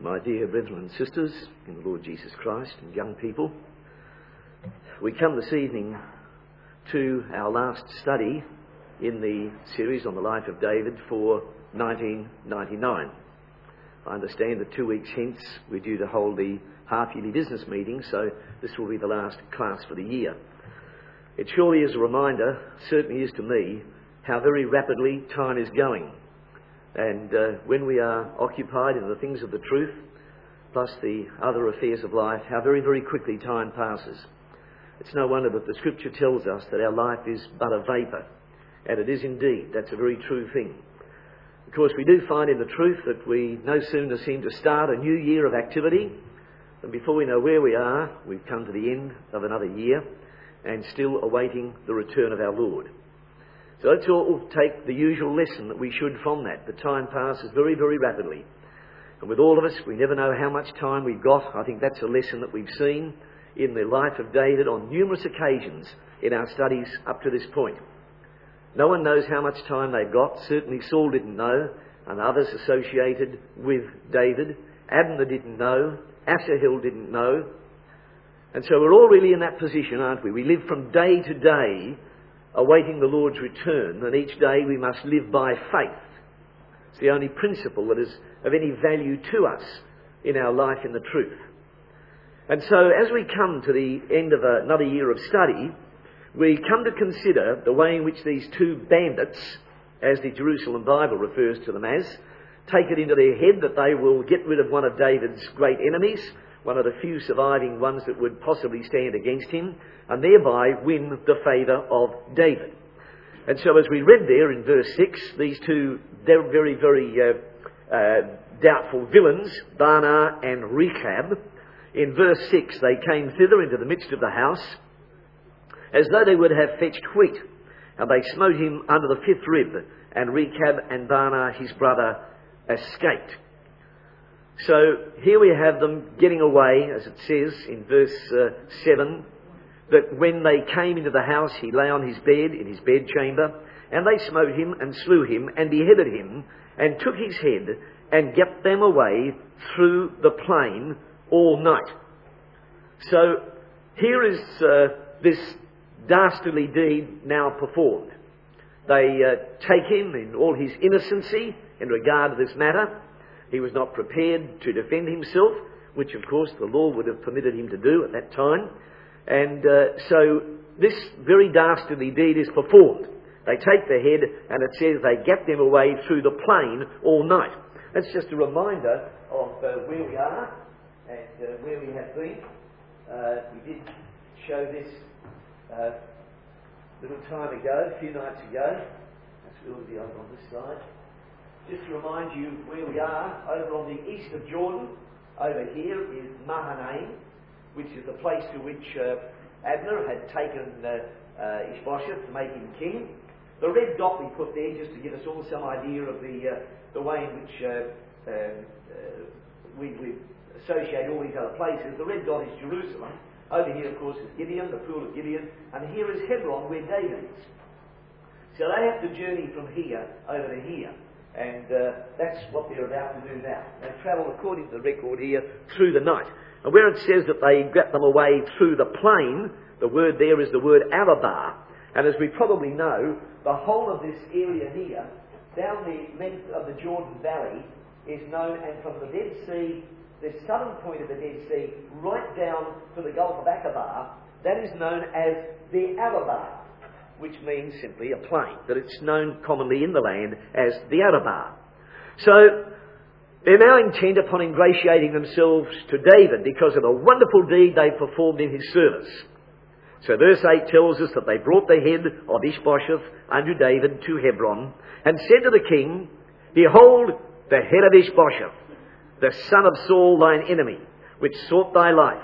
my dear brethren and sisters in the Lord Jesus Christ and young people. We come this evening to our last study in the series on the life of David for 1999. I understand that two weeks hence we're due to hold the half yearly business meeting, so this will be the last class for the year. It surely is a reminder, certainly is to me, how very rapidly time is going. And uh, when we are occupied in the things of the truth, plus the other affairs of life, how very, very quickly time passes. It's no wonder that the scripture tells us that our life is but a vapour. And it is indeed. That's a very true thing. Of course, we do find in the truth that we no sooner seem to start a new year of activity than before we know where we are, we've come to the end of another year and still awaiting the return of our Lord. So let's all take the usual lesson that we should from that. The time passes very, very rapidly. And with all of us, we never know how much time we've got. I think that's a lesson that we've seen in the life of David on numerous occasions in our studies up to this point. No one knows how much time they've got. Certainly Saul didn't know, and others associated with David. Abner didn't know. Asahel didn't know. And so we're all really in that position, aren't we? We live from day to day awaiting the Lord's return, and each day we must live by faith. It's the only principle that is of any value to us in our life in the truth. And so, as we come to the end of another year of study, we come to consider the way in which these two bandits, as the Jerusalem Bible refers to them as, take it into their head that they will get rid of one of David's great enemies, one of the few surviving ones that would possibly stand against him, and thereby win the favour of David. And so, as we read there in verse 6, these two very, very uh, uh, doubtful villains, Baanah and Rechab, in verse 6, they came thither into the midst of the house, as though they would have fetched wheat, and they smote him under the fifth rib, and Rechab and Baanah his brother escaped. So here we have them getting away, as it says in verse uh, 7, that when they came into the house, he lay on his bed in his bedchamber, and they smote him and slew him and beheaded him, and took his head and got them away through the plain all night. So here is uh, this dastardly deed now performed. They uh, take him in all his innocency in regard to this matter. He was not prepared to defend himself, which of course the law would have permitted him to do at that time. And uh, so this very dastardly deed is performed. They take the head, and it says they get them away through the plain all night. That's just a reminder of uh, where we are and uh, where we have been. Uh, we did show this a uh, little time ago, a few nights ago. That's be over on this side. Just to remind you where we are, over on the east of Jordan, over here is Mahanaim, which is the place to which uh, Abner had taken uh, uh, Ishbosheth to make him king. The red dot we put there just to give us all some idea of the, uh, the way in which uh, um, uh, we, we associate all these other places. The red dot is Jerusalem. Over here, of course, is Gibeon, the pool of Gibeon, and here is Hebron, where David is. So they have to journey from here over to here. And uh, that's what they're about to do now. They travel, according to the record here, through the night. And where it says that they got them away through the plain, the word there is the word Arabah. And as we probably know, the whole of this area here, down the length of the Jordan Valley, is known, and from the Dead Sea, the southern point of the Dead Sea, right down to the Gulf of Aqaba, that is known as the Arabah, which means simply a plain, that it's known commonly in the land as the Arabah. So, they're now intent upon ingratiating themselves to David because of a wonderful deed they performed in his service. So verse 8 tells us that they brought the head of Ishbosheth unto David to Hebron, and said to the king, Behold, the head of Ishbosheth, the son of Saul thine enemy, which sought thy life.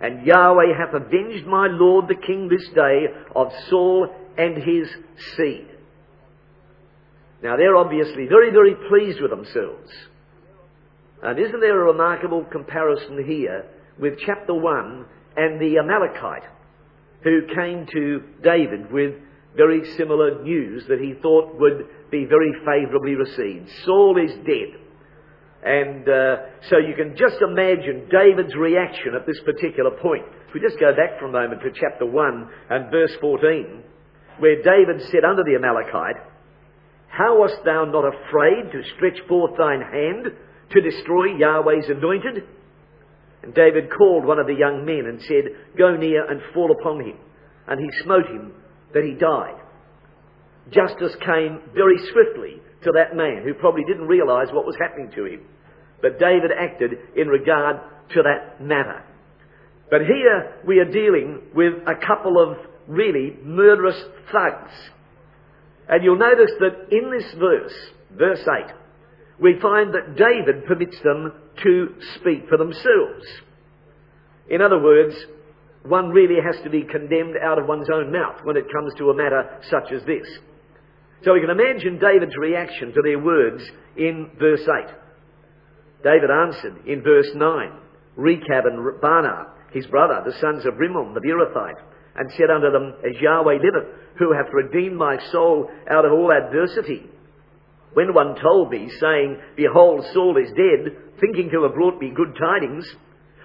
And Yahweh hath avenged my lord the king this day of Saul and his seed. Now they're obviously very, very pleased with themselves. And isn't there a remarkable comparison here with chapter 1 and the Amalekite who came to David with very similar news that he thought would be very favourably received. Saul is dead. And uh, so you can just imagine David's reaction at this particular point. If we just go back for a moment to chapter 1 and verse 14, where David said unto the Amalekite, How wast thou not afraid to stretch forth thine hand to destroy Yahweh's anointed? And David called one of the young men and said, Go near and fall upon him. And he smote him that he died. Justice came very swiftly to that man who probably didn't realise what was happening to him. But David acted in regard to that matter. But here we are dealing with a couple of really murderous thugs. And you'll notice that in this verse, verse 8, we find that David permits them to speak for themselves. In other words, one really has to be condemned out of one's own mouth when it comes to a matter such as this. So we can imagine David's reaction to their words in verse 8. David answered in verse 9, Rechab and Baanah, his brother, the sons of Rimmon the Beerothite, and said unto them, As Yahweh liveth, who hath redeemed my soul out of all adversity. When one told me, saying, Behold, Saul is dead, thinking to have brought me good tidings,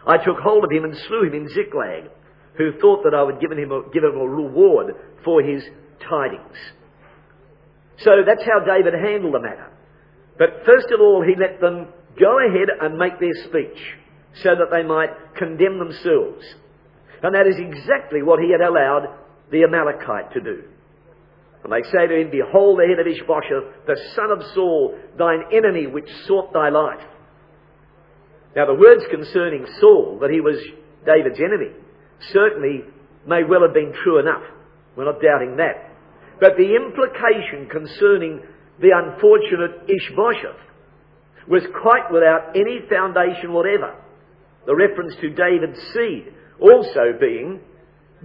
I took hold of him and slew him in Ziklag, who thought that I would give him a, give him a reward for his tidings. So that's how David handled the matter. But first of all, he let them go ahead and make their speech so that they might condemn themselves. And that is exactly what he had allowed the Amalekite to do. And they say to him, Behold the head of Ishbosheth, the son of Saul, thine enemy which sought thy life. Now the words concerning Saul, that he was David's enemy, certainly may well have been true enough. We're not doubting that. But the implication concerning the unfortunate Ishbosheth was quite without any foundation whatever. The reference to David's seed also being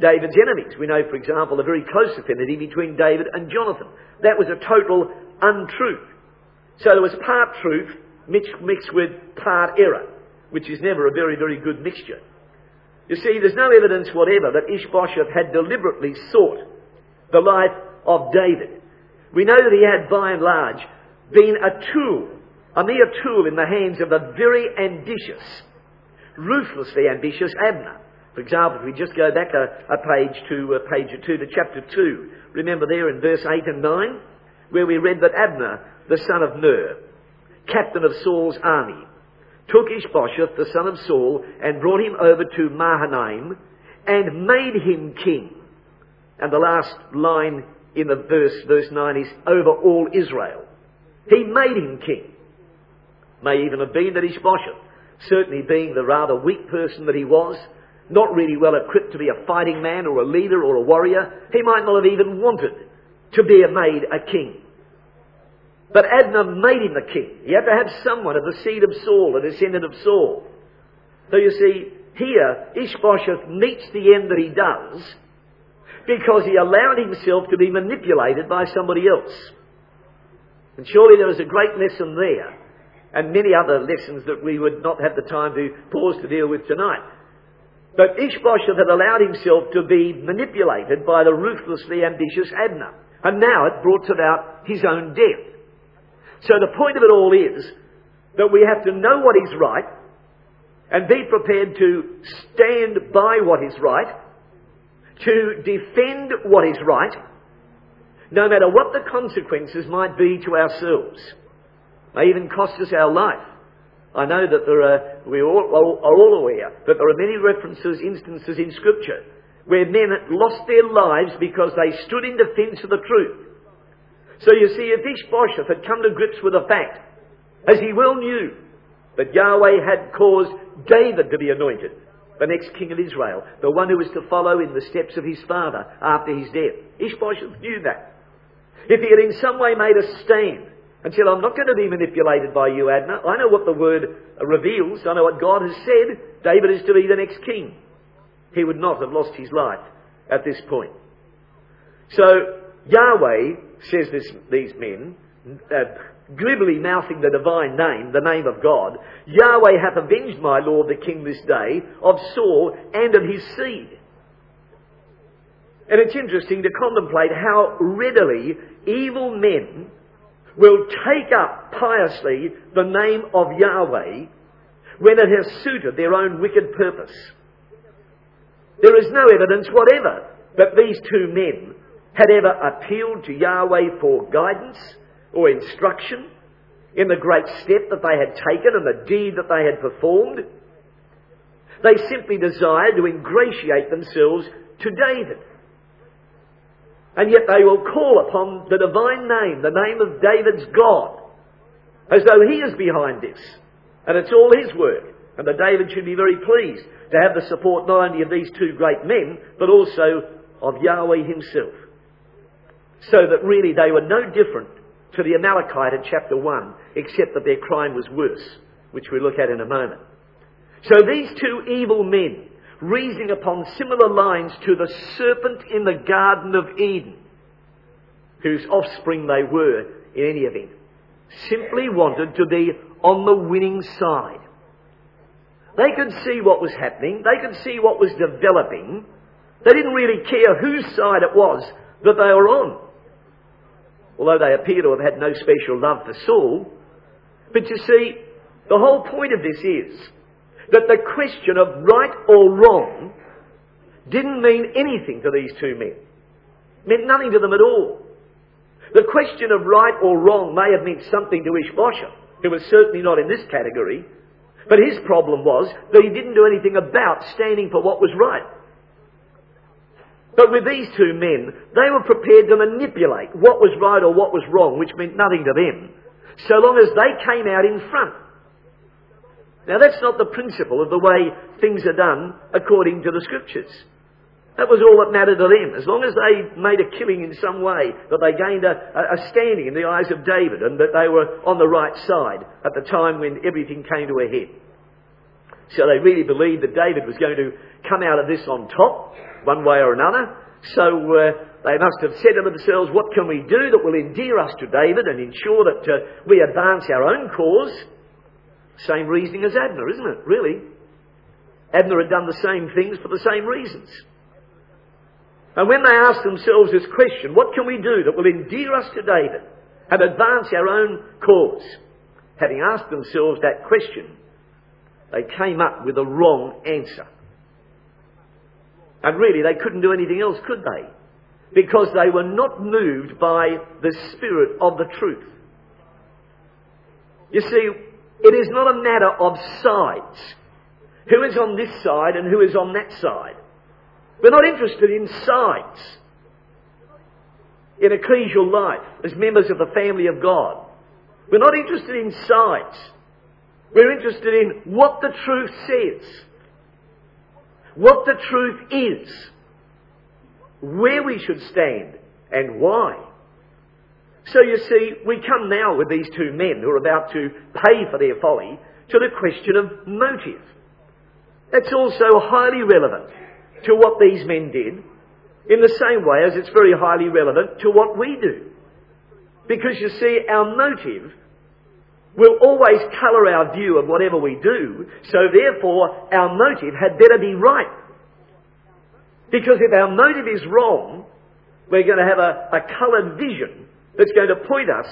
David's enemies. We know, for example, a very close affinity between David and Jonathan. That was a total untruth. So there was part truth mixed with part error, which is never a very, very good mixture. You see, there's no evidence whatever that Ishbosheth had deliberately sought the life of David. We know that he had, by and large, been a tool, a mere tool in the hands of a very ambitious, ruthlessly ambitious Abner. For example, if we just go back a, a page to uh, page two to chapter two, remember there in verse eight and nine, where we read that Abner, the son of Ner, captain of Saul's army, took Ishbosheth, the son of Saul, and brought him over to Mahanaim, and made him king. And the last line in the verse, verse 9 is over all Israel. He made him king. May even have been that Ishbosheth, certainly being the rather weak person that he was, not really well equipped to be a fighting man or a leader or a warrior, he might not have even wanted to be made a king. But Abner made him the king. He had to have someone of the seed of Saul, a descendant of Saul. So you see, here, Ishbosheth meets the end that he does because he allowed himself to be manipulated by somebody else. And surely there is a great lesson there, and many other lessons that we would not have the time to pause to deal with tonight. But Ishbosheth had allowed himself to be manipulated by the ruthlessly ambitious Abner, and now it brought about his own death. So the point of it all is that we have to know what is right and be prepared to stand by what is right to defend what is right, no matter what the consequences might be to ourselves. May even cost us our life. I know that there are, we all, are all aware that there are many references, instances in Scripture where men lost their lives because they stood in defence of the truth. So you see, if Ishbosheth had come to grips with the fact, as he well knew, that Yahweh had caused David to be anointed, the next king of Israel, the one who was to follow in the steps of his father after his death. Ishbosheth knew that. If he had in some way made a stand said, I'm not going to be manipulated by you, Abner. I know what the word reveals. I know what God has said. David is to be the next king. He would not have lost his life at this point. So, Yahweh, says this, these men, uh, glibly mouthing the divine name, the name of God, Yahweh hath avenged my Lord the King this day of Saul and of his seed. And it's interesting to contemplate how readily evil men will take up piously the name of Yahweh when it has suited their own wicked purpose. There is no evidence whatever that these two men had ever appealed to Yahweh for guidance or instruction in the great step that they had taken and the deed that they had performed. They simply desired to ingratiate themselves to David. And yet they will call upon the divine name, the name of David's God, as though he is behind this. And it's all his work. And that David should be very pleased to have the support not only of these two great men, but also of Yahweh himself. So that really they were no different to the Amalekite in chapter 1, except that their crime was worse, which we look at in a moment. So these two evil men, reasoning upon similar lines to the serpent in the Garden of Eden, whose offspring they were in any event, simply wanted to be on the winning side. They could see what was happening, they could see what was developing. They didn't really care whose side it was that they were on. Although they appear to have had no special love for Saul. But you see, the whole point of this is that the question of right or wrong didn't mean anything to these two men. It meant nothing to them at all. The question of right or wrong may have meant something to Ishbosheth, who was certainly not in this category, but his problem was that he didn't do anything about standing for what was right. But with these two men, they were prepared to manipulate what was right or what was wrong, which meant nothing to them, so long as they came out in front. Now that's not the principle of the way things are done according to the scriptures. That was all that mattered to them. As long as they made a killing in some way, that they gained a, a, standing in the eyes of David and that they were on the right side at the time when everything came to a head. So they really believed that David was going to come out of this on top, one way or another. So uh, they must have said to themselves, what can we do that will endear us to David and ensure that uh, we advance our own cause? Same reasoning as Abner, isn't it? Really. Abner had done the same things for the same reasons. And when they asked themselves this question, what can we do that will endear us to David and advance our own cause? Having asked themselves that question, they came up with a wrong answer. And really, they couldn't do anything else, could they? Because they were not moved by the spirit of the truth. You see, it is not a matter of sides. Who is on this side and who is on that side? We're not interested in sides in ecclesial life as members of the family of God. We're not interested in sides. We're interested in what the truth says, what the truth is, where we should stand, and why. So you see, we come now with these two men who are about to pay for their folly to the question of motive. That's also highly relevant to what these men did, in the same way as it's very highly relevant to what we do. Because you see, our motive will always colour our view of whatever we do, so therefore our motive had better be right. Because if our motive is wrong, we're going to have a, a coloured vision that's going to point us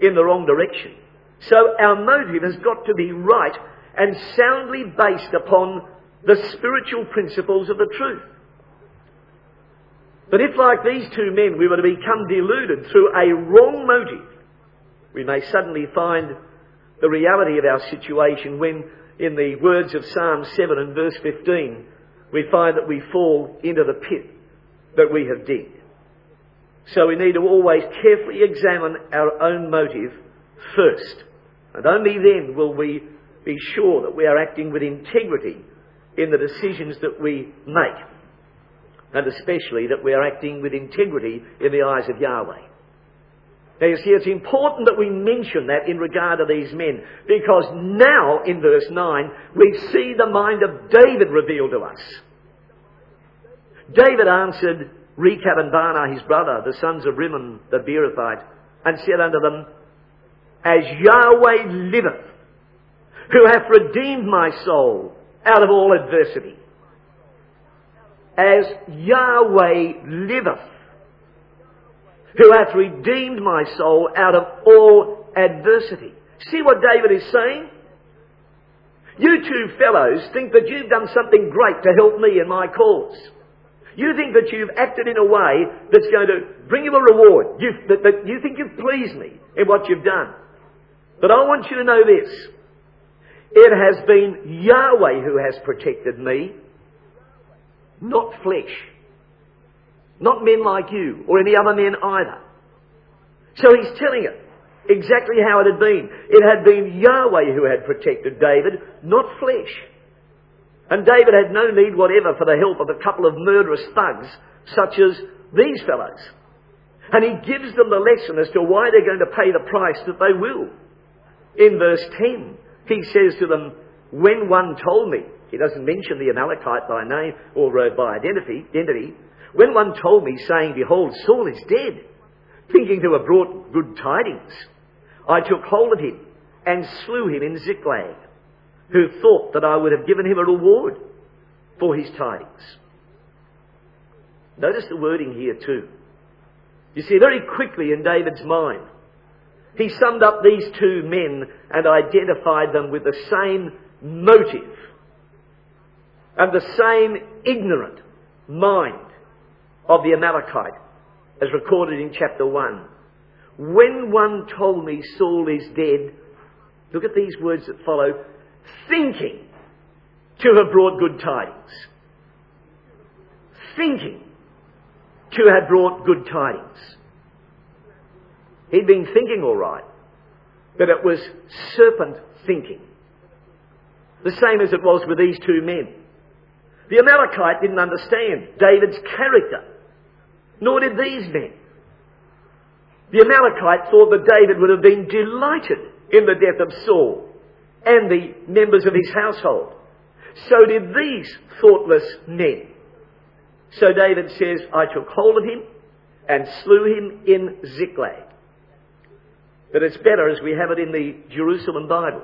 in the wrong direction. So our motive has got to be right and soundly based upon the spiritual principles of the truth. But if, like these two men, we were to become deluded through a wrong motive, we may suddenly find the reality of our situation when, in the words of Psalm 7 and verse 15, we find that we fall into the pit that we have digged. So we need to always carefully examine our own motive first. And only then will we be sure that we are acting with integrity in the decisions that we make. And especially that we are acting with integrity in the eyes of Yahweh. Now you see, it's important that we mention that in regard to these men, because now in verse 9, we see the mind of David revealed to us. David answered Rechab and Baanah his brother, the sons of Rimmon the Beerothite, and said unto them, As Yahweh liveth, who hath redeemed my soul out of all adversity, as Yahweh liveth, who hath redeemed my soul out of all adversity. See what David is saying? You two fellows think that you've done something great to help me in my cause. You think that you've acted in a way that's going to bring you a reward. You, that, that you think you've pleased me in what you've done. But I want you to know this. It has been Yahweh who has protected me, not flesh. Not men like you, or any other men either. So he's telling it exactly how it had been. It had been Yahweh who had protected David, not flesh. And David had no need whatever for the help of a couple of murderous thugs, such as these fellows. And he gives them the lesson as to why they're going to pay the price that they will. In verse 10, he says to them, When one told me, he doesn't mention the Amalekite by name or uh, by identity, identity, when one told me, saying, Behold, Saul is dead, thinking to have brought good tidings, I took hold of him and slew him in Ziklag, who thought that I would have given him a reward for his tidings. Notice the wording here too. You see, very quickly in David's mind, he summed up these two men and identified them with the same motive and the same ignorant mind of the Amalekite as recorded in chapter 1. When one told me Saul is dead, look at these words that follow, thinking to have brought good tidings. Thinking to have brought good tidings. He'd been thinking all right, but it was serpent thinking. The same as it was with these two men. The Amalekite didn't understand David's character, nor did these men. The Amalekite thought that David would have been delighted in the death of Saul and the members of his household. So did these thoughtless men. So David says, I took hold of him and slew him in Ziklag. But it's better as we have it in the Jerusalem Bible.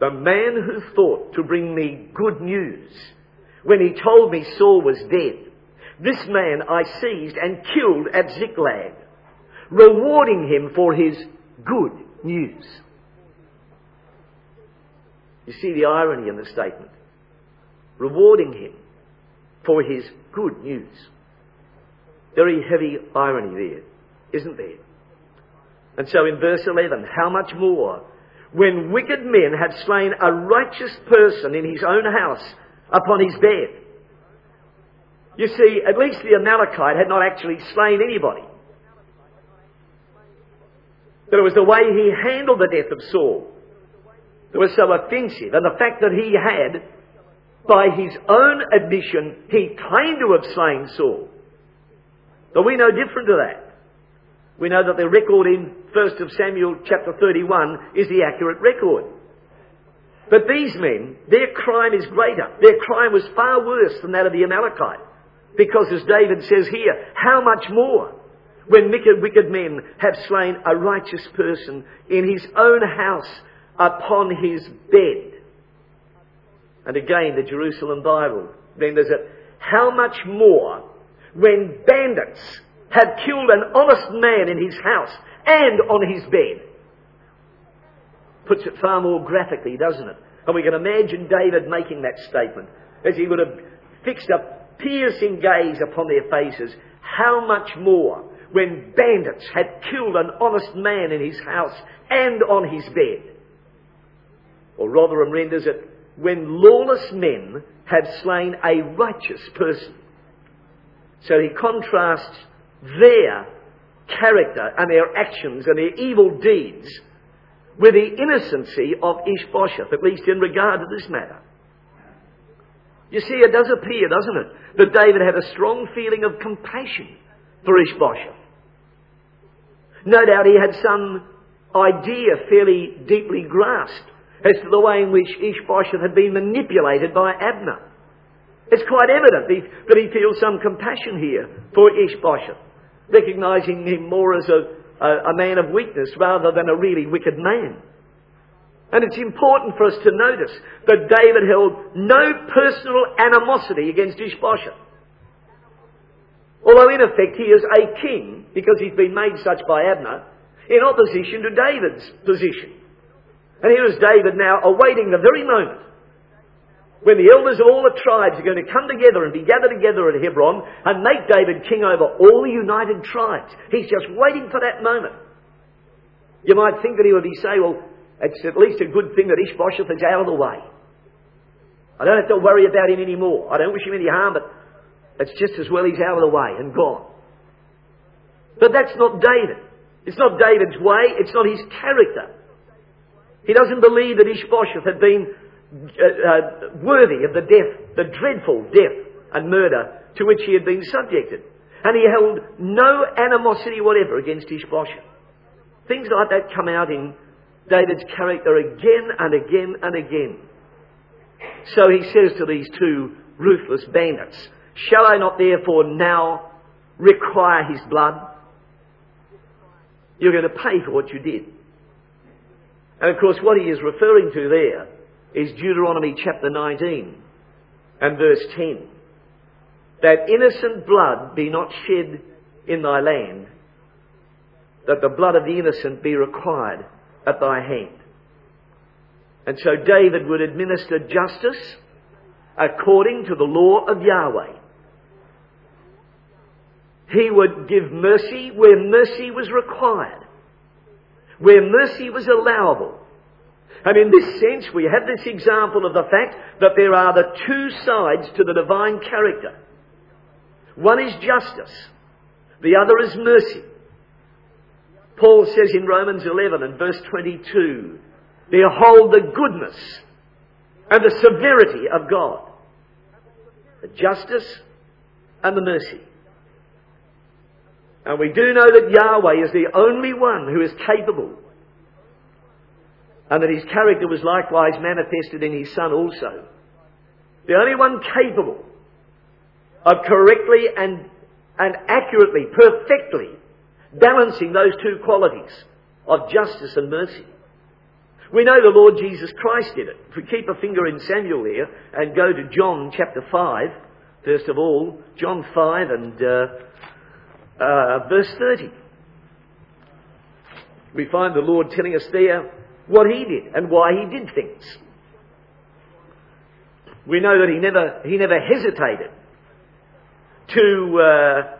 The man who thought to bring me good news when he told me Saul was dead, this man I seized and killed at Ziklag, rewarding him for his good news. You see the irony in the statement. Rewarding him for his good news. Very heavy irony there, isn't there? And so in verse 11, how much more when wicked men had slain a righteous person in his own house upon his bed. You see, at least the Amalekite had not actually slain anybody. But it was the way he handled the death of Saul that was so offensive, and the fact that he had, by his own admission, he claimed to have slain Saul. But we know different to that. We know that the record in 1st of Samuel chapter 31 is the accurate record. But these men, their crime is greater. Their crime was far worse than that of the Amalekite. Because as David says here, how much more when wicked, wicked men have slain a righteous person in his own house upon his bed. And again, the Jerusalem Bible renders it, how much more when bandits had killed an honest man in his house and on his bed. Puts it far more graphically, doesn't it? And we can imagine David making that statement as he would have fixed a piercing gaze upon their faces. How much more when bandits had killed an honest man in his house and on his bed? Or Rotherham renders it, when lawless men have slain a righteous person. So he contrasts their character and their actions and their evil deeds with the innocency of Ishbosheth, at least in regard to this matter. You see, it does appear, doesn't it, that David had a strong feeling of compassion for Ishbosheth. No doubt he had some idea fairly deeply grasped as to the way in which Ishbosheth had been manipulated by Abner. It's quite evident that he feels some compassion here for Ishbosheth recognizing him more as a, a, a man of weakness rather than a really wicked man. And it's important for us to notice that David held no personal animosity against Ishbosheth. Although in effect he is a king, because he's been made such by Abner, in opposition to David's position. And here is David now awaiting the very moment when the elders of all the tribes are going to come together and be gathered together at Hebron and make David king over all the united tribes. He's just waiting for that moment. You might think that he would be saying, well, it's at least a good thing that Ishbosheth is out of the way. I don't have to worry about him anymore. I don't wish him any harm, but it's just as well he's out of the way and gone. But that's not David. It's not David's way. It's not his character. He doesn't believe that Ishbosheth had been uh, uh, worthy of the death, the dreadful death and murder to which he had been subjected. And he held no animosity whatever against Ishbosheth. Things like that come out in David's character again and again and again. So he says to these two ruthless bandits, Shall I not therefore now require his blood? You're going to pay for what you did. And of course, what he is referring to there is Deuteronomy chapter 19 and verse 10. That innocent blood be not shed in thy land, that the blood of the innocent be required at thy hand. And so David would administer justice according to the law of Yahweh. He would give mercy where mercy was required, where mercy was allowable, and in this sense, we have this example of the fact that there are the two sides to the divine character. One is justice. The other is mercy. Paul says in Romans 11 and verse 22, Behold the goodness and the severity of God. The justice and the mercy. And we do know that Yahweh is the only one who is capable and that his character was likewise manifested in his Son also. The only one capable of correctly and, and accurately, perfectly balancing those two qualities of justice and mercy. We know the Lord Jesus Christ did it. If we keep a finger in Samuel here and go to John chapter 5, first of all, John 5 and uh, uh, verse 30. We find the Lord telling us there what he did and why he did things. We know that he never, he never hesitated to uh,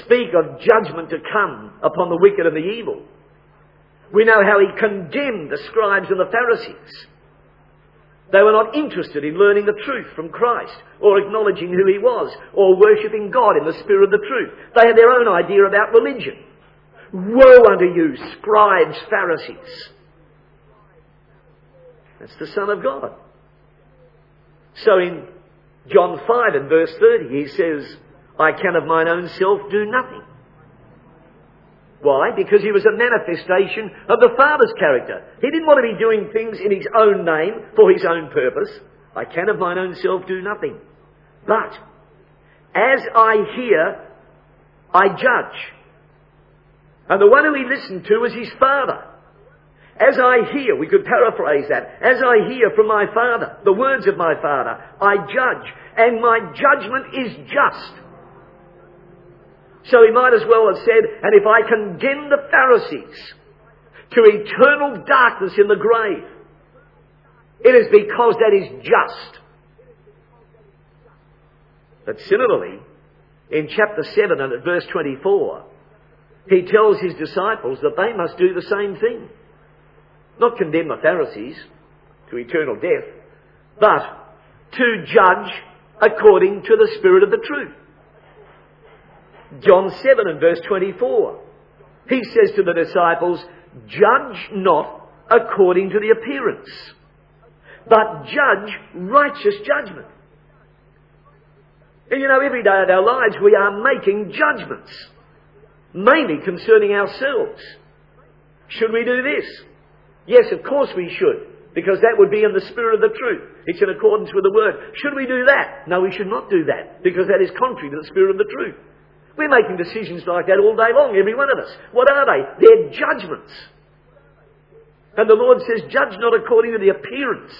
speak of judgment to come upon the wicked and the evil. We know how he condemned the scribes and the Pharisees. They were not interested in learning the truth from Christ or acknowledging who he was or worshipping God in the spirit of the truth. They had their own idea about religion. Woe unto you, scribes, Pharisees! That's the Son of God. So in John 5 and verse 30, he says, I can of mine own self do nothing. Why? Because he was a manifestation of the Father's character. He didn't want to be doing things in his own name for his own purpose. I can of mine own self do nothing. But as I hear, I judge. And the one who he listened to was his Father. As I hear, we could paraphrase that, as I hear from my Father, the words of my Father, I judge, and my judgment is just. So he might as well have said, and if I condemn the Pharisees to eternal darkness in the grave, it is because that is just. But similarly, in chapter 7 and at verse 24, he tells his disciples that they must do the same thing. Not condemn the Pharisees to eternal death, but to judge according to the Spirit of the truth. John 7 and verse 24. He says to the disciples, Judge not according to the appearance, but judge righteous judgment. And you know, every day of our lives we are making judgments, mainly concerning ourselves. Should we do this? Yes, of course we should, because that would be in the spirit of the truth. It's in accordance with the word. Should we do that? No, we should not do that, because that is contrary to the spirit of the truth. We're making decisions like that all day long, every one of us. What are they? They're judgments. And the Lord says, judge not according to the appearance.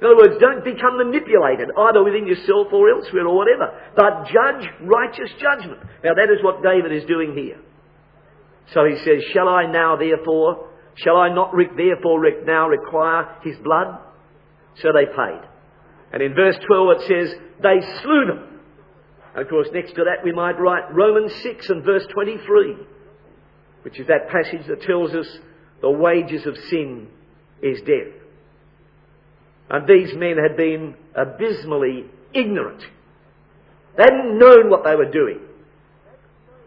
In other words, don't become manipulated, either within yourself or elsewhere or whatever, but judge righteous judgment. Now that is what David is doing here. So he says, Shall I now therefore, shall I not therefore now require his blood? So they paid. And in verse 12 it says, They slew them. Of course, next to that we might write Romans 6 and verse 23, which is that passage that tells us the wages of sin is death. And these men had been abysmally ignorant. They hadn't known what they were doing.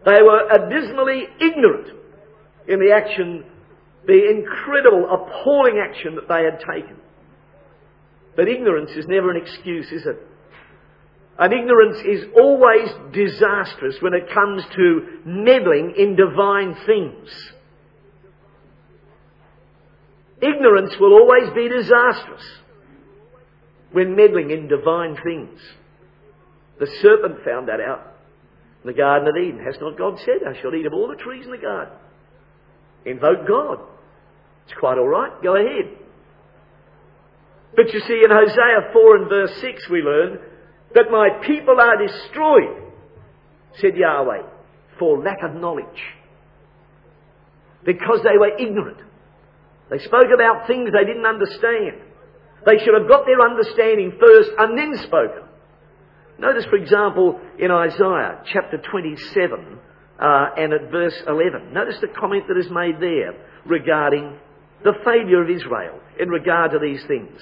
They were abysmally ignorant in the action, the incredible, appalling action that they had taken. But ignorance is never an excuse, is it? And ignorance is always disastrous when it comes to meddling in divine things. Ignorance will always be disastrous when meddling in divine things. The serpent found that out in the Garden of Eden. Has not God said, I shall eat of all the trees in the garden? Invoke God. It's quite all right. Go ahead. But you see, in Hosea 4 and verse 6, we learn that my people are destroyed, said Yahweh, for lack of knowledge. Because they were ignorant. They spoke about things they didn't understand. They should have got their understanding first and then spoken. Notice, for example, in Isaiah chapter 27 uh, and at verse 11. Notice the comment that is made there regarding the failure of Israel in regard to these things.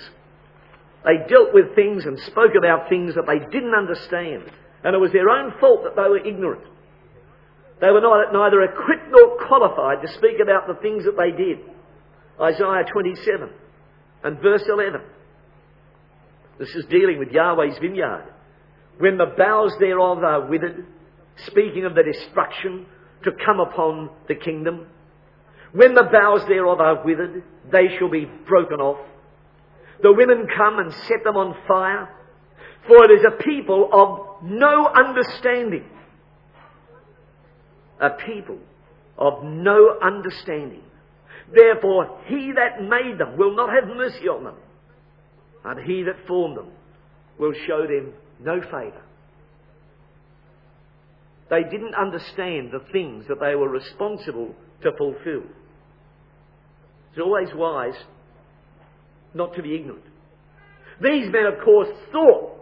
They dealt with things and spoke about things that they didn't understand. And it was their own fault that they were ignorant. They were not, neither equipped nor qualified to speak about the things that they did. Isaiah 27 and verse 11. This is dealing with Yahweh's vineyard. When the boughs thereof are withered, speaking of the destruction to come upon the kingdom. When the boughs thereof are withered, they shall be broken off. The women come and set them on fire, for it is a people of no understanding. A people of no understanding. Therefore, he that made them will not have mercy on them, and he that formed them will show them no favour. They didn't understand the things that they were responsible to fulfill. It's always wise not to be ignorant. These men, of course, thought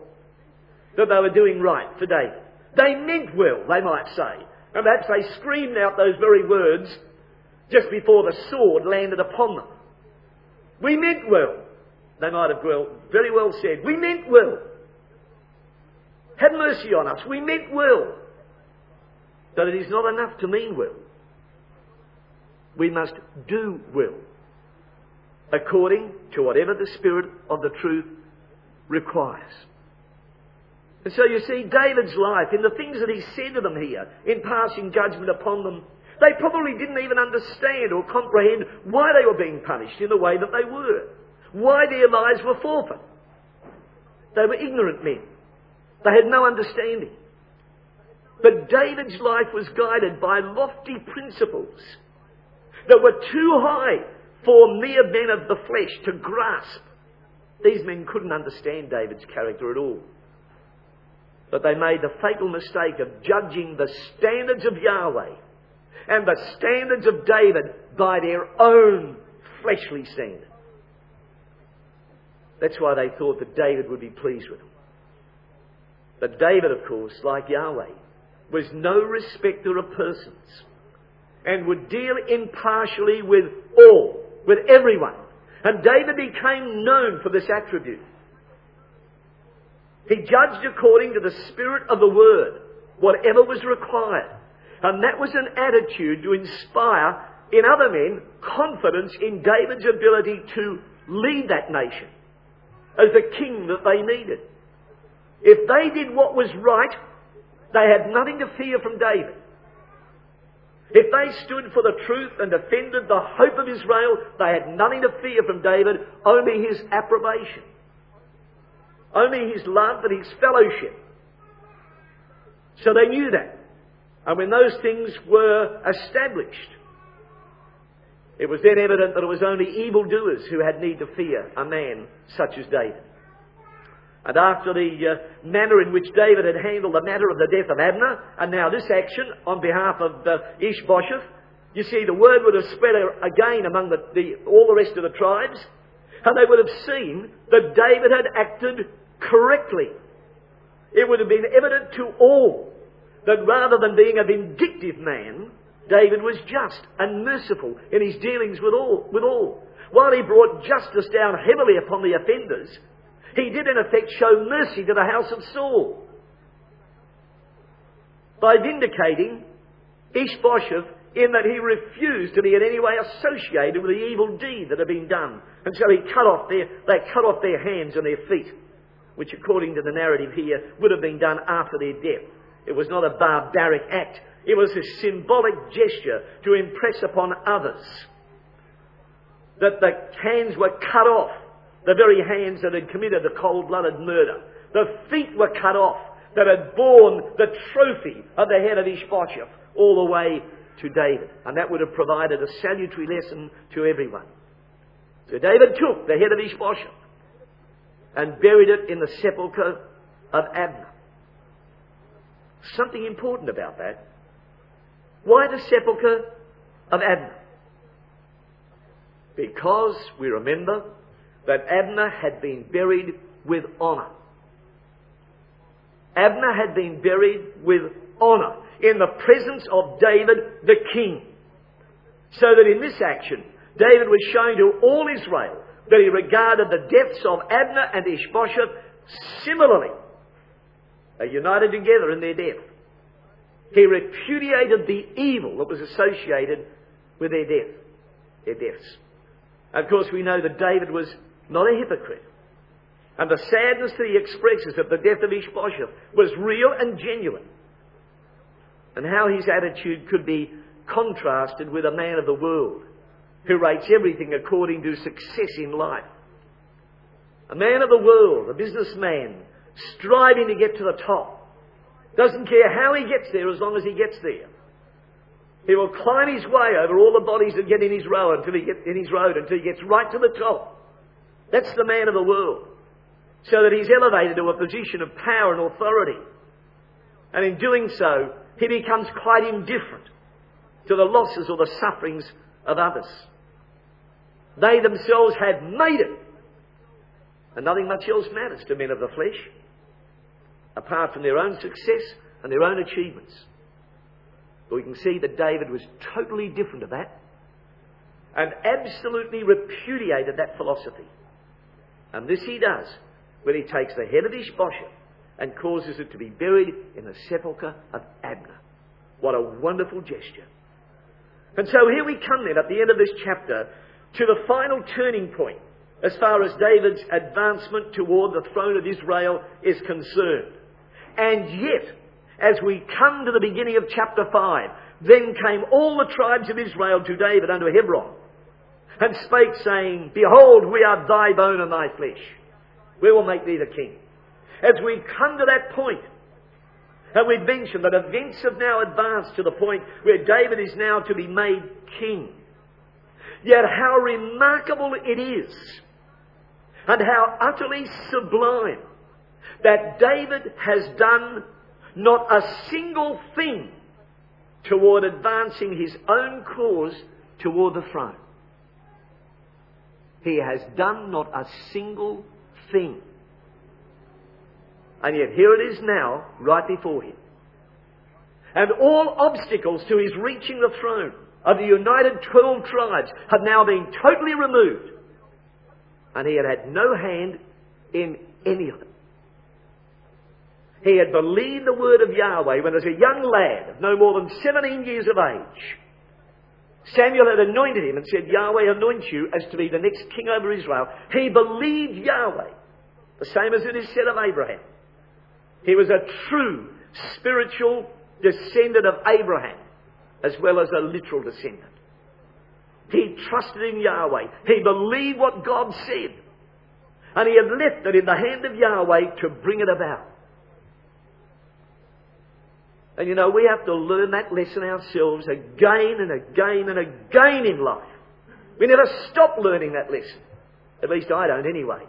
that they were doing right for David. They meant well, they might say. And perhaps they screamed out those very words just before the sword landed upon them. We meant well. They might have well, very well said, We meant well. Have mercy on us. We meant well. But it is not enough to mean well. We must do well according to whatever the Spirit of the truth requires. And so you see, David's life, in the things that he said to them here, in passing judgment upon them, they probably didn't even understand or comprehend why they were being punished in the way that they were, why their lives were forfeit. They were ignorant men. They had no understanding. But David's life was guided by lofty principles that were too high for mere men of the flesh to grasp. These men couldn't understand David's character at all. But they made the fatal mistake of judging the standards of Yahweh and the standards of David by their own fleshly standard. That's why they thought that David would be pleased with them. But David, of course, like Yahweh, was no respecter of persons and would deal impartially with all, with everyone. And David became known for this attribute. He judged according to the spirit of the word, whatever was required. And that was an attitude to inspire in other men confidence in David's ability to lead that nation as the king that they needed. If they did what was right, they had nothing to fear from David. If they stood for the truth and defended the hope of Israel, they had nothing to fear from David, only his approbation, only his love and his fellowship. So they knew that. And when those things were established, it was then evident that it was only evildoers who had need to fear a man such as David. And after the uh, manner in which David had handled the matter of the death of Abner, and now this action on behalf of uh, Ishbosheth, you see, the word would have spread again among the, the, all the rest of the tribes, and they would have seen that David had acted correctly. It would have been evident to all that rather than being a vindictive man, David was just and merciful in his dealings with all. With all. While he brought justice down heavily upon the offenders, he did in effect show mercy to the house of Saul by vindicating Ishbosheth in that he refused to be in any way associated with the evil deed that had been done. And so he cut off their, they cut off their hands and their feet, which according to the narrative here would have been done after their death. It was not a barbaric act. It was a symbolic gesture to impress upon others that the hands were cut off, the very hands that had committed the cold-blooded murder. The feet were cut off that had borne the trophy of the head of Ishbosheth all the way to David. And that would have provided a salutary lesson to everyone. So David took the head of Ishbosheth and buried it in the sepulchre of Abner. Something important about that. Why the sepulchre of Abner? Because we remember that Abner had been buried with honour. Abner had been buried with honour in the presence of David the king. So that in this action, David was showing to all Israel that he regarded the deaths of Abner and Ishbosheth similarly. They united together in their death. He repudiated the evil that was associated with their death, their deaths. Of course, we know that David was not a hypocrite. And the sadness that he expresses at the death of Ishbosheth was real and genuine and how his attitude could be contrasted with a man of the world who rates everything according to success in life. A man of the world, a businessman, striving to get to the top. Doesn't care how he gets there as long as he gets there. He will climb his way over all the bodies that get in his until he gets in his road until he gets right to the top. That's the man of the world. So that he's elevated to a position of power and authority. And in doing so, he becomes quite indifferent to the losses or the sufferings of others. They themselves have made it. And nothing much else matters to men of the flesh, apart from their own success and their own achievements. But we can see that David was totally different to that and absolutely repudiated that philosophy. And this he does when he takes the head of Ishbosheth and causes it to be buried in the sepulchre of Abner. What a wonderful gesture. And so here we come then at the end of this chapter to the final turning point as far as David's advancement toward the throne of Israel is concerned. And yet, as we come to the beginning of chapter 5, then came all the tribes of Israel to David unto Hebron, and spake, saying, Behold, we are thy bone and thy flesh. We will make thee the king. As we come to that point, and we've mentioned that events have now advanced to the point where David is now to be made king. Yet how remarkable it is, and how utterly sublime, that David has done not a single thing toward advancing his own cause toward the throne. He has done not a single thing. And yet here it is now, right before him. And all obstacles to his reaching the throne of the united 12 tribes have now been totally removed. And he had had no hand in any of them. He had believed the word of Yahweh when as a young lad of no more than 17 years of age. Samuel had anointed him and said, Yahweh anoints you as to be the next king over Israel. He believed Yahweh, the same as it is said of Abraham. He was a true spiritual descendant of Abraham as well as a literal descendant. He trusted in Yahweh. He believed what God said. And he had left it in the hand of Yahweh to bring it about. And you know, we have to learn that lesson ourselves again and again and again in life. We never stop learning that lesson. At least I don't anyway.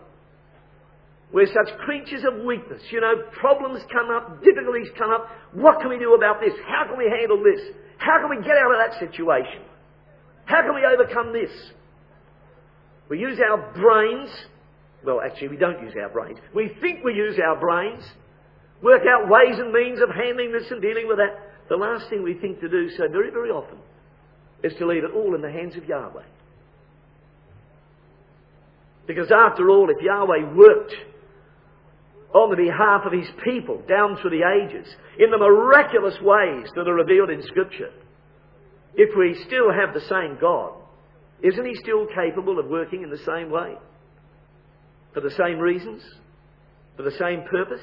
We're such creatures of weakness. You know, problems come up, difficulties come up. What can we do about this? How can we handle this? How can we get out of that situation? How can we overcome this? We use our brains. Well, actually, we don't use our brains. We think we use our brains, work out ways and means of handling this and dealing with that. The last thing we think to do so very, very often is to leave it all in the hands of Yahweh. Because after all, if Yahweh worked on the behalf of his people down through the ages in the miraculous ways that are revealed in Scripture, if we still have the same God, isn't he still capable of working in the same way? For the same reasons? For the same purpose?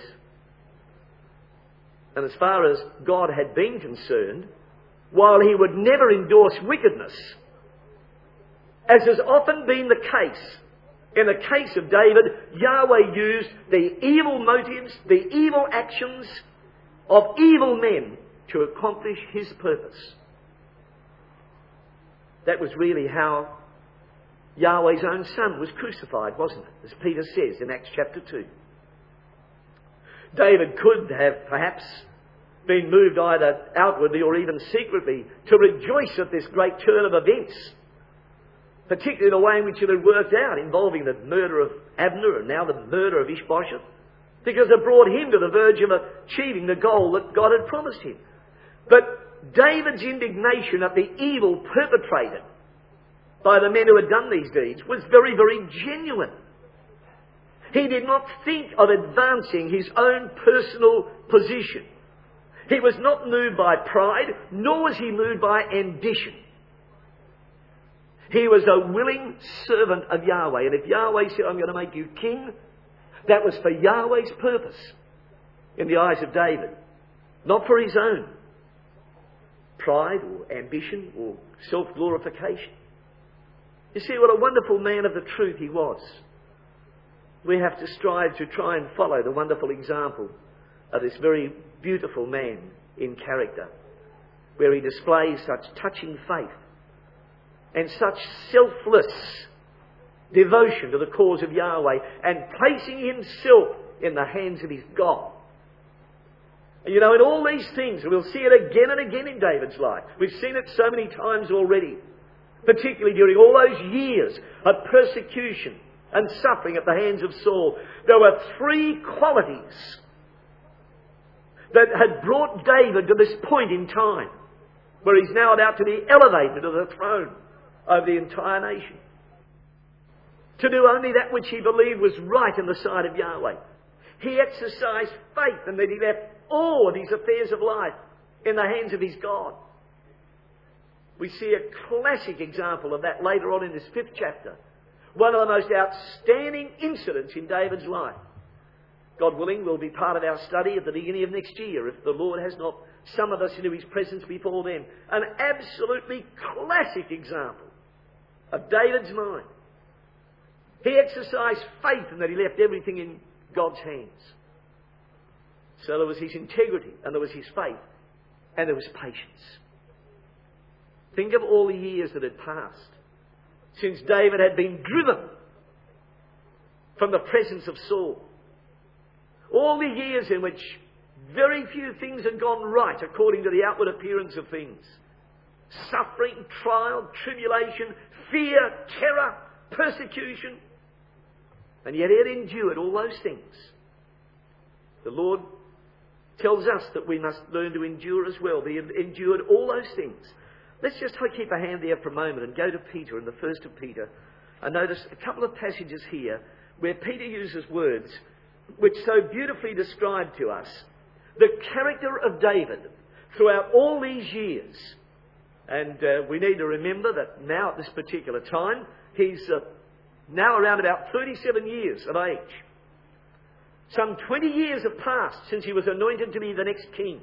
And as far as God had been concerned, while he would never endorse wickedness, as has often been the case in the case of David, Yahweh used the evil motives, the evil actions of evil men to accomplish his purpose. That was really how Yahweh's own son was crucified, wasn't it? As Peter says in Acts chapter 2. David could have perhaps been moved either outwardly or even secretly to rejoice at this great turn of events particularly the way in which it had worked out, involving the murder of Abner and now the murder of Ishbosheth, because it brought him to the verge of achieving the goal that God had promised him. But David's indignation at the evil perpetrated by the men who had done these deeds was very, very genuine. He did not think of advancing his own personal position. He was not moved by pride, nor was he moved by ambition. He was a willing servant of Yahweh. And if Yahweh said, I'm going to make you king, that was for Yahweh's purpose in the eyes of David, not for his own pride or ambition or self glorification. You see what a wonderful man of the truth he was. We have to strive to try and follow the wonderful example of this very beautiful man in character, where he displays such touching faith and such selfless devotion to the cause of Yahweh and placing himself in the hands of his God. You know, in all these things, we'll see it again and again in David's life. We've seen it so many times already, particularly during all those years of persecution and suffering at the hands of Saul. There were three qualities that had brought David to this point in time where he's now about to be elevated to the throne over the entire nation. To do only that which he believed was right in the sight of Yahweh. He exercised faith and that he left all his affairs of life in the hands of his God. We see a classic example of that later on in this fifth chapter. One of the most outstanding incidents in David's life. God willing, will be part of our study at the beginning of next year if the Lord has not summoned us into his presence before then. An absolutely classic example of David's mind. He exercised faith in that he left everything in God's hands. So there was his integrity, and there was his faith, and there was patience. Think of all the years that had passed since David had been driven from the presence of Saul. All the years in which very few things had gone right according to the outward appearance of things. Suffering, trial, tribulation, fear, terror, persecution. And yet he endured all those things. The Lord tells us that we must learn to endure as well. He endured all those things. Let's just keep a hand there for a moment and go to Peter in the first of Peter. And notice a couple of passages here where Peter uses words which so beautifully described to us the character of David throughout all these years and uh, we need to remember that now at this particular time, he's uh, now around about 37 years of age. Some 20 years have passed since he was anointed to be the next king.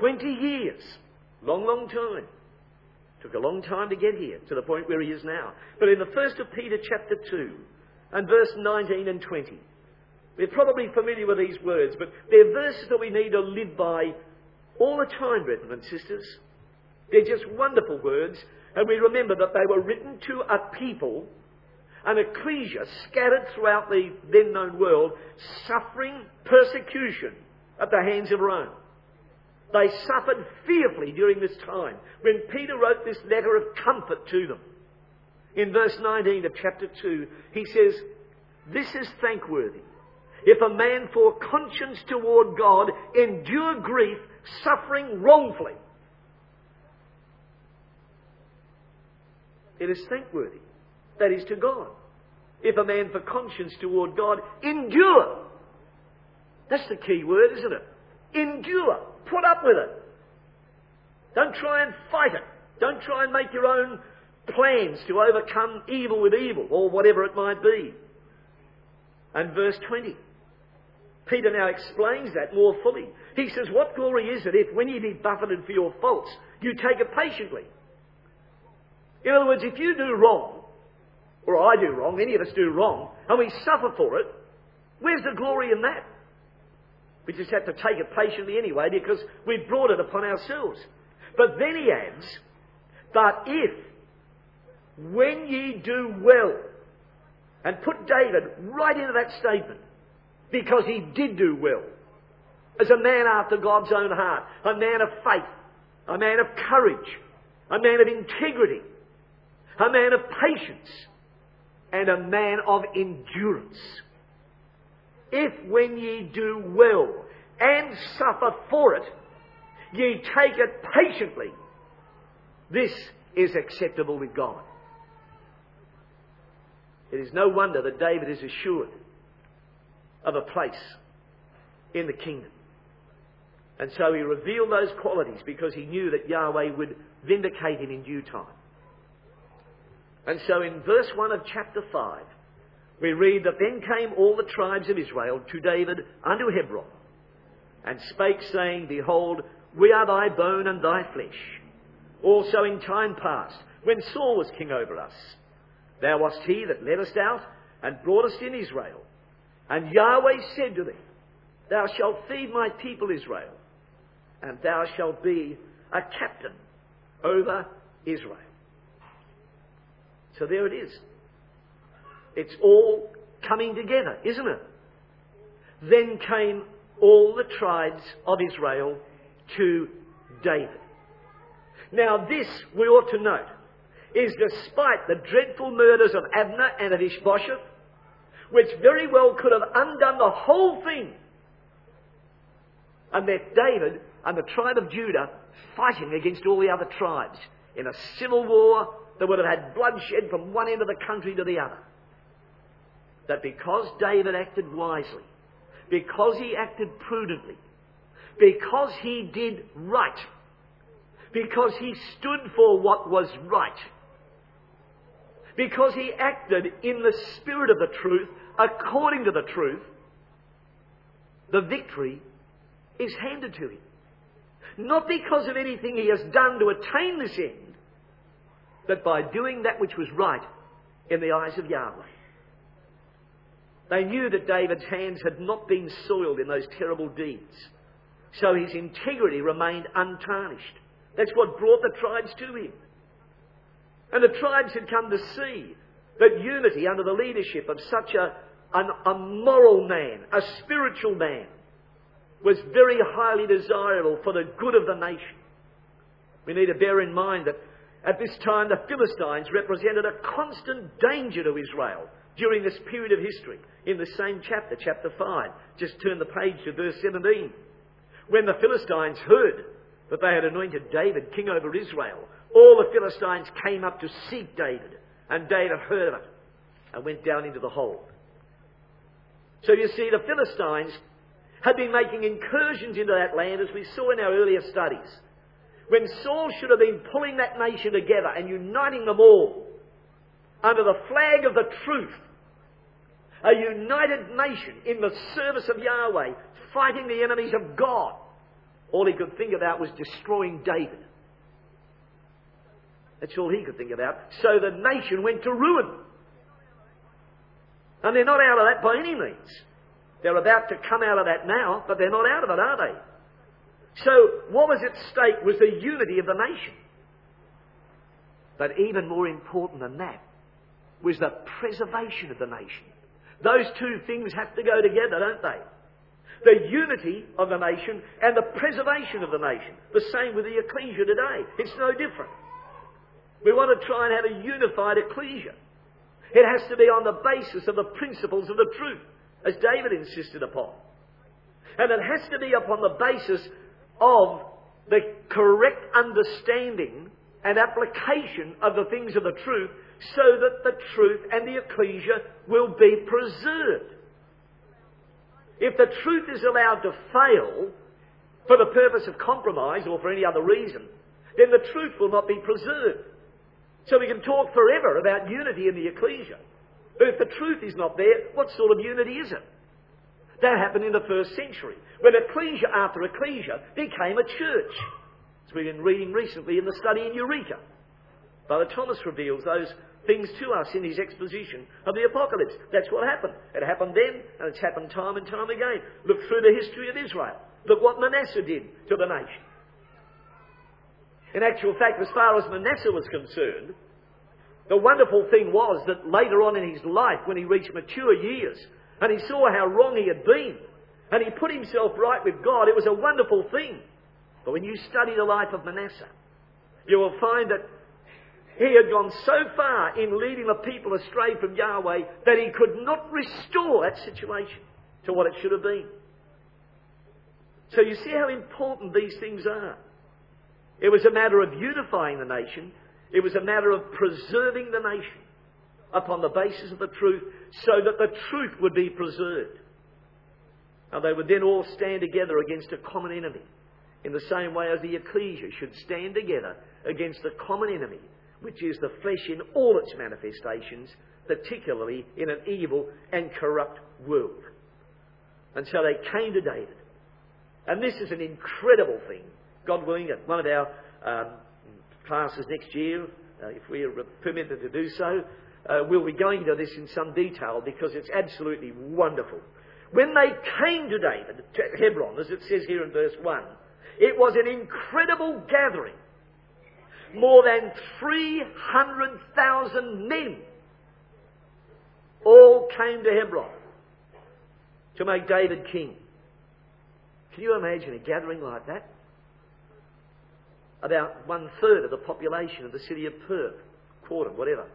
20 years. Long, long time. Took a long time to get here, to the point where he is now. But in the first of Peter chapter 2 and verse 19 and 20, we're probably familiar with these words, but they're verses that we need to live by all the time, brethren and sisters. They're just wonderful words, and we remember that they were written to a people an ecclesia scattered throughout the then known world, suffering persecution at the hands of Rome. They suffered fearfully during this time when Peter wrote this letter of comfort to them. In verse 19 of chapter 2, he says, This is thankworthy. If a man for conscience toward God endure grief, suffering wrongfully, it is thankworthy. That is to God. If a man for conscience toward God endure. That's the key word, isn't it? Endure. Put up with it. Don't try and fight it. Don't try and make your own plans to overcome evil with evil, or whatever it might be. And verse 20. Peter now explains that more fully. He says, What glory is it if, when ye be buffeted for your faults, you take it patiently? In other words, if you do wrong, or I do wrong, any of us do wrong, and we suffer for it, where's the glory in that? We just have to take it patiently anyway because we've brought it upon ourselves. But then he adds, But if, when ye do well, and put David right into that statement, because he did do well, as a man after God's own heart, a man of faith, a man of courage, a man of integrity, a man of patience, and a man of endurance if when ye do well and suffer for it, ye take it patiently, this is acceptable with God. It is no wonder that David is assured of a place in the kingdom. And so he revealed those qualities because he knew that Yahweh would vindicate him in due time. And so in verse 1 of chapter 5, we read that then came all the tribes of Israel to David unto Hebron, and spake, saying, Behold, we are thy bone and thy flesh. Also in time past, when Saul was king over us, thou wast he that led us out and brought us in Israel. And Yahweh said to thee, Thou shalt feed my people Israel, and thou shalt be a captain over Israel. So there it is. It's all coming together, isn't it? Then came all the tribes of Israel to David. Now, this we ought to note is despite the dreadful murders of Abner and of Ishbosheth, which very well could have undone the whole thing. And left David and the tribe of Judah fighting against all the other tribes in a civil war that would have had bloodshed from one end of the country to the other. That because David acted wisely, because he acted prudently, because he did right, because he stood for what was right, because he acted in the spirit of the truth, according to the truth, the victory is handed to him. Not because of anything he has done to attain this end, but by doing that which was right in the eyes of Yahweh. They knew that David's hands had not been soiled in those terrible deeds. So his integrity remained untarnished. That's what brought the tribes to him. And the tribes had come to see that unity under the leadership of such a, an, a moral man, a spiritual man, was very highly desirable for the good of the nation. We need to bear in mind that at this time the Philistines represented a constant danger to Israel during this period of history in the same chapter, chapter 5. Just turn the page to verse 17. When the Philistines heard that they had anointed David king over Israel, all the Philistines came up to seek David, and David heard of it and went down into the hold. So you see, the Philistines had been making incursions into that land, as we saw in our earlier studies. When Saul should have been pulling that nation together and uniting them all under the flag of the truth a united nation in the service of Yahweh, fighting the enemies of God. All he could think about was destroying David. That's all he could think about. So the nation went to ruin. And they're not out of that by any means. They're about to come out of that now, but they're not out of it, are they? So what was at stake was the unity of the nation. But even more important than that was the preservation of the nation. Those two things have to go together, don't they? The unity of the nation and the preservation of the nation. The same with the ecclesia today. It's no different. We want to try and have a unified ecclesia. It has to be on the basis of the principles of the truth, as David insisted upon. And it has to be upon the basis of the correct understanding and application of the things of the truth so that the truth and the ecclesia will be preserved. If the truth is allowed to fail for the purpose of compromise or for any other reason, then the truth will not be preserved. So we can talk forever about unity in the ecclesia. But if the truth is not there, what sort of unity is it? That happened in the first century, when ecclesia after ecclesia became a church. As we've been reading recently in the study in Eureka. Brother Thomas reveals those things to us in his exposition of the apocalypse. That's what happened. It happened then, and it's happened time and time again. Look through the history of Israel. Look what Manasseh did to the nation. In actual fact, as far as Manasseh was concerned, the wonderful thing was that later on in his life, when he reached mature years, and he saw how wrong he had been, and he put himself right with God, it was a wonderful thing. But when you study the life of Manasseh, you will find that he had gone so far in leading the people astray from Yahweh that he could not restore that situation to what it should have been. So you see how important these things are. It was a matter of unifying the nation. It was a matter of preserving the nation upon the basis of the truth so that the truth would be preserved. And they would then all stand together against a common enemy in the same way as the ecclesia should stand together against the common enemy, which is the flesh in all its manifestations, particularly in an evil and corrupt world. And so they came to David. And this is an incredible thing. God willing, at one of our um, classes next year, uh, if we are permitted to do so, uh, we'll be going into this in some detail because it's absolutely wonderful. When they came to David, to Hebron, as it says here in verse 1, it was an incredible gathering. More than 300,000 men all came to Hebron to make David king. Can you imagine a gathering like that? About one third of the population of the city of Perth, quarter, whatever.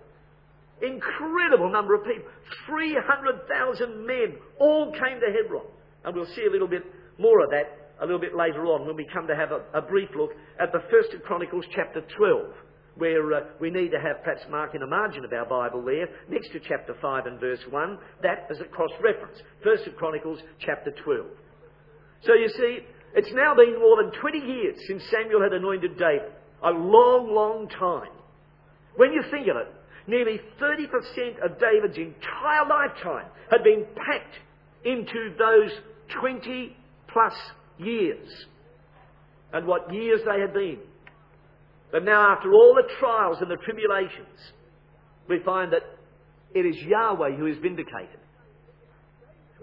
Incredible number of people. 300,000 men all came to Hebron. And we'll see a little bit more of that a little bit later on when we come to have a, a brief look at the First of Chronicles chapter 12, where uh, we need to have perhaps mark in a margin of our Bible there, next to chapter 5 and verse 1, that as a cross-reference. First of Chronicles chapter 12. So you see, it's now been more than 20 years since Samuel had anointed David. A long, long time. When you think of it, nearly 30% of David's entire lifetime had been packed into those 20 plus years. And what years they had been. But now, after all the trials and the tribulations, we find that it is Yahweh who is vindicated.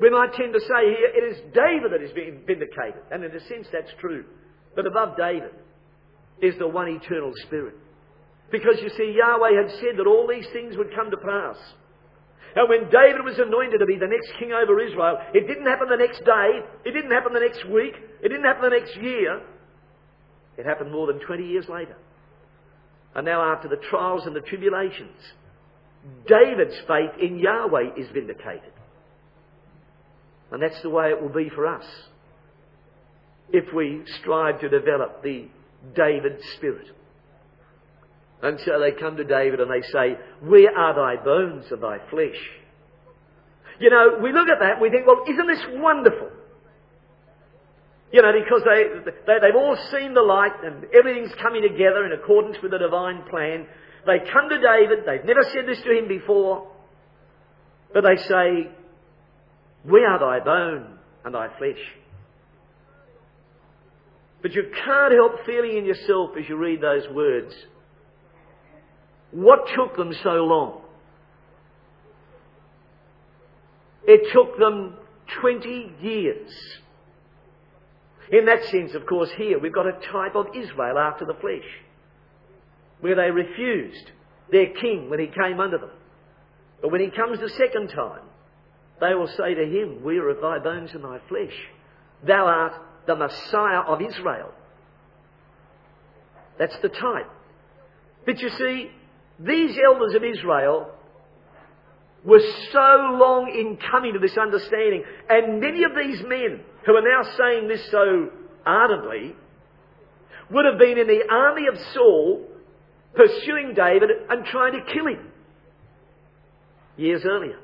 We might tend to say here, it is David that is being vindicated. And in a sense, that's true. But above David is the one eternal Spirit. Because you see, Yahweh had said that all these things would come to pass. And when David was anointed to be the next king over Israel, it didn't happen the next day, it didn't happen the next week, it didn't happen the next year. It happened more than 20 years later. And now, after the trials and the tribulations, David's faith in Yahweh is vindicated. And that's the way it will be for us if we strive to develop the David spirit. And so they come to David and they say, Where are thy bones and thy flesh? You know, we look at that and we think, well, isn't this wonderful? You know, because they, they, they've all seen the light and everything's coming together in accordance with the divine plan. They come to David, they've never said this to him before, but they say, We are thy bone and thy flesh. But you can't help feeling in yourself as you read those words what took them so long? It took them 20 years. In that sense, of course, here we've got a type of Israel after the flesh, where they refused their king when he came under them. But when he comes the second time, they will say to him, We are of thy bones and thy flesh. Thou art the Messiah of Israel. That's the type. But you see, these elders of Israel were so long in coming to this understanding, and many of these men who are now saying this so ardently would have been in the army of Saul pursuing David and trying to kill him years earlier.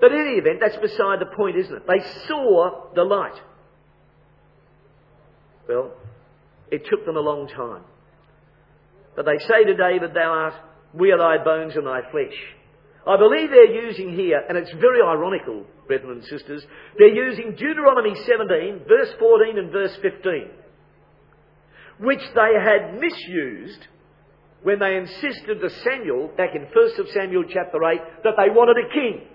But in any event, that's beside the point, isn't it? They saw the light. Well, it took them a long time. But they say to David, Thou art, we are thy bones and thy flesh. I believe they're using here, and it's very ironical, brethren and sisters, they're using Deuteronomy 17, verse 14 and verse 15, which they had misused when they insisted to Samuel, back in 1 Samuel chapter 8, that they wanted a king.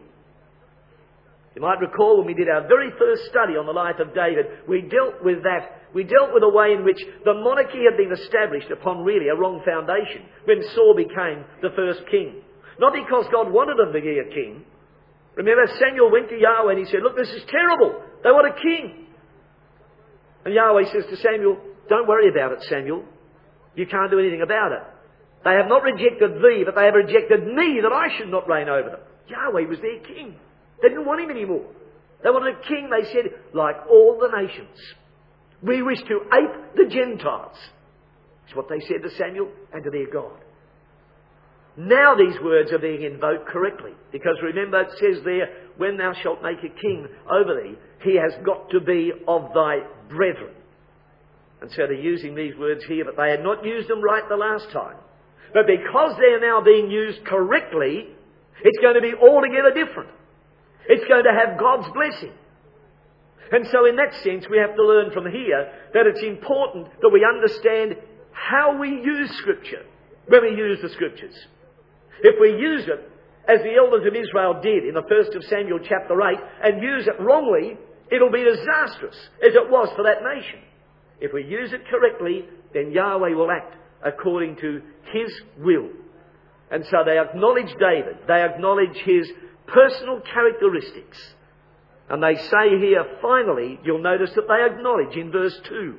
You might recall when we did our very first study on the life of David, we dealt with that. We dealt with a way in which the monarchy had been established upon really a wrong foundation when Saul became the first king. Not because God wanted him to be a king. Remember, Samuel went to Yahweh and he said, Look, this is terrible. They want a king. And Yahweh says to Samuel, Don't worry about it, Samuel. You can't do anything about it. They have not rejected thee, but they have rejected me that I should not reign over them. Yahweh was their king. They didn't want him anymore. They wanted a king, they said, like all the nations. We wish to ape the Gentiles. That's what they said to Samuel and to their God. Now these words are being invoked correctly. Because remember, it says there, when thou shalt make a king over thee, he has got to be of thy brethren. And so they're using these words here, but they had not used them right the last time. But because they're now being used correctly, it's going to be altogether different. It's going to have God's blessing. And so, in that sense, we have to learn from here that it's important that we understand how we use Scripture when we use the Scriptures. If we use it as the elders of Israel did in the first of Samuel chapter 8 and use it wrongly, it'll be disastrous as it was for that nation. If we use it correctly, then Yahweh will act according to His will. And so they acknowledge David. They acknowledge his personal characteristics. And they say here, finally, you'll notice that they acknowledge in verse 2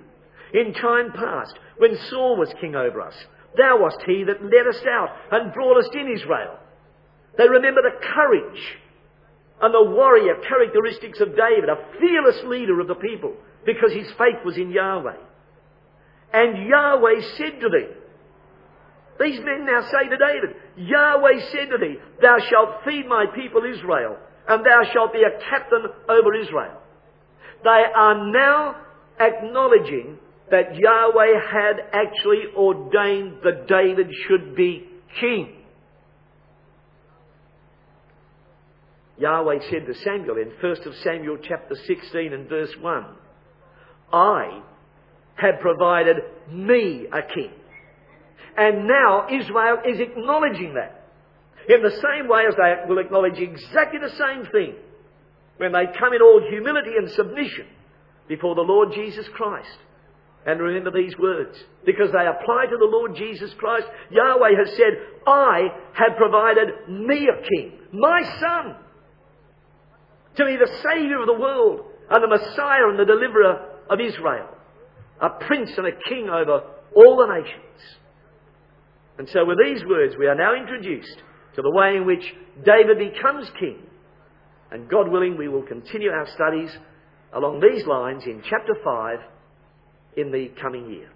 In time past, when Saul was king over us, thou wast he that led us out and brought us in Israel. They remember the courage and the warrior characteristics of David, a fearless leader of the people, because his faith was in Yahweh. And Yahweh said to them, these men now say to David, Yahweh said to thee, Thou shalt feed my people Israel, and thou shalt be a captain over Israel. They are now acknowledging that Yahweh had actually ordained that David should be king. Yahweh said to Samuel in 1 Samuel chapter 16 and verse 1, I have provided me a king and now Israel is acknowledging that. In the same way as they will acknowledge exactly the same thing when they come in all humility and submission before the Lord Jesus Christ. And remember these words, because they apply to the Lord Jesus Christ. Yahweh has said, I have provided me a king, my son, to be the Saviour of the world and the Messiah and the Deliverer of Israel, a prince and a king over all the nations. And so, with these words, we are now introduced to the way in which David becomes king. And God willing, we will continue our studies along these lines in chapter 5 in the coming year.